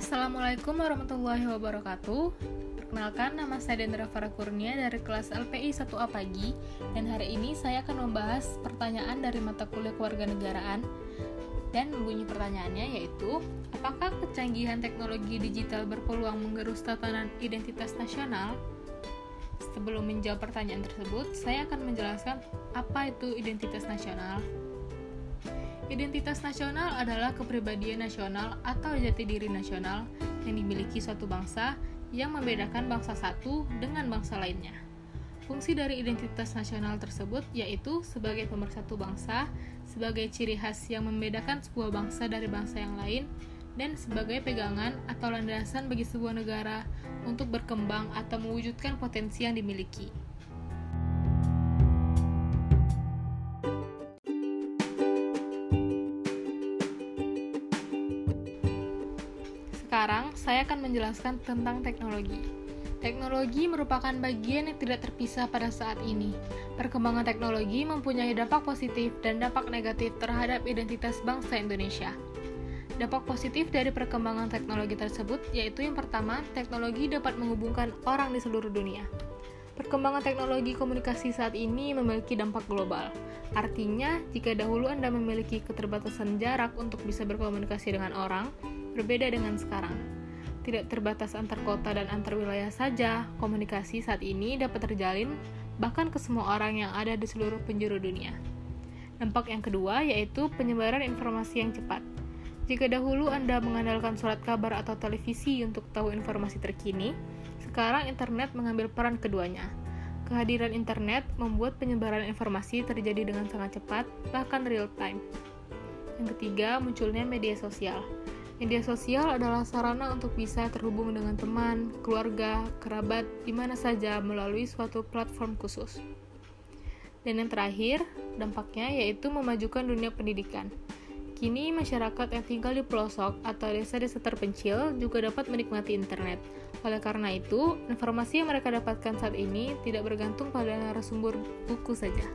Assalamualaikum warahmatullahi wabarakatuh. Perkenalkan, nama saya Dendra Farah Kurnia dari kelas LPI 1A Pagi dan hari ini saya akan membahas pertanyaan dari mata kuliah kewarganegaraan dan bunyi pertanyaannya yaitu apakah kecanggihan teknologi digital berpeluang menggerus tatanan identitas nasional? Sebelum menjawab pertanyaan tersebut, saya akan menjelaskan apa itu identitas nasional. Identitas nasional adalah kepribadian nasional atau jati diri nasional yang dimiliki suatu bangsa yang membedakan bangsa satu dengan bangsa lainnya. Fungsi dari identitas nasional tersebut yaitu sebagai pemersatu bangsa, sebagai ciri khas yang membedakan sebuah bangsa dari bangsa yang lain, dan sebagai pegangan atau landasan bagi sebuah negara untuk berkembang atau mewujudkan potensi yang dimiliki. Sekarang, saya akan menjelaskan tentang teknologi. Teknologi merupakan bagian yang tidak terpisah pada saat ini. Perkembangan teknologi mempunyai dampak positif dan dampak negatif terhadap identitas bangsa Indonesia. Dampak positif dari perkembangan teknologi tersebut yaitu yang pertama, teknologi dapat menghubungkan orang di seluruh dunia. Perkembangan teknologi komunikasi saat ini memiliki dampak global. Artinya, jika dahulu Anda memiliki keterbatasan jarak untuk bisa berkomunikasi dengan orang, berbeda dengan sekarang. Tidak terbatas antar kota dan antar wilayah saja, komunikasi saat ini dapat terjalin bahkan ke semua orang yang ada di seluruh penjuru dunia. Dampak yang kedua yaitu penyebaran informasi yang cepat. Jika dahulu Anda mengandalkan surat kabar atau televisi untuk tahu informasi terkini, sekarang internet mengambil peran keduanya. Kehadiran internet membuat penyebaran informasi terjadi dengan sangat cepat, bahkan real time. Yang ketiga, munculnya media sosial. Media sosial adalah sarana untuk bisa terhubung dengan teman, keluarga, kerabat, di mana saja melalui suatu platform khusus. Dan yang terakhir, dampaknya yaitu memajukan dunia pendidikan. Kini, masyarakat yang tinggal di pelosok atau desa-desa terpencil juga dapat menikmati internet. Oleh karena itu, informasi yang mereka dapatkan saat ini tidak bergantung pada narasumber buku saja.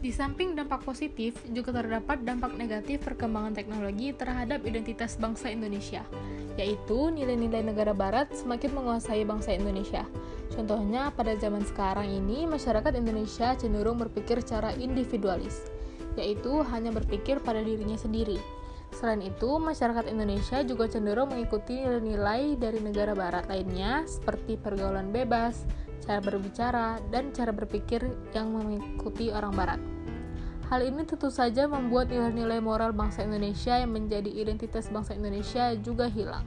Di samping dampak positif, juga terdapat dampak negatif perkembangan teknologi terhadap identitas bangsa Indonesia, yaitu nilai-nilai negara barat semakin menguasai bangsa Indonesia. Contohnya, pada zaman sekarang ini, masyarakat Indonesia cenderung berpikir secara individualis, yaitu hanya berpikir pada dirinya sendiri. Selain itu, masyarakat Indonesia juga cenderung mengikuti nilai-nilai dari negara barat lainnya, seperti pergaulan bebas, cara berbicara, dan cara berpikir yang mengikuti orang barat. Hal ini tentu saja membuat nilai-nilai moral bangsa Indonesia yang menjadi identitas bangsa Indonesia juga hilang.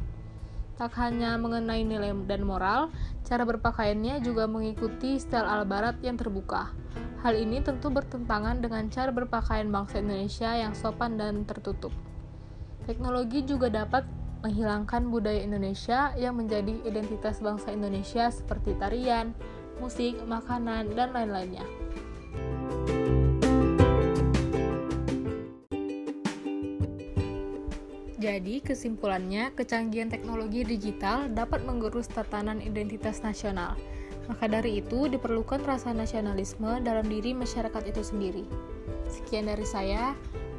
Tak hanya mengenai nilai dan moral, cara berpakaiannya juga mengikuti style ala barat yang terbuka. Hal ini tentu bertentangan dengan cara berpakaian bangsa Indonesia yang sopan dan tertutup. Teknologi juga dapat menghilangkan budaya Indonesia yang menjadi identitas bangsa Indonesia seperti tarian, musik, makanan, dan lain-lainnya. Jadi, kesimpulannya, kecanggihan teknologi digital dapat menggerus tatanan identitas nasional. Maka dari itu, diperlukan rasa nasionalisme dalam diri masyarakat itu sendiri. Sekian dari saya.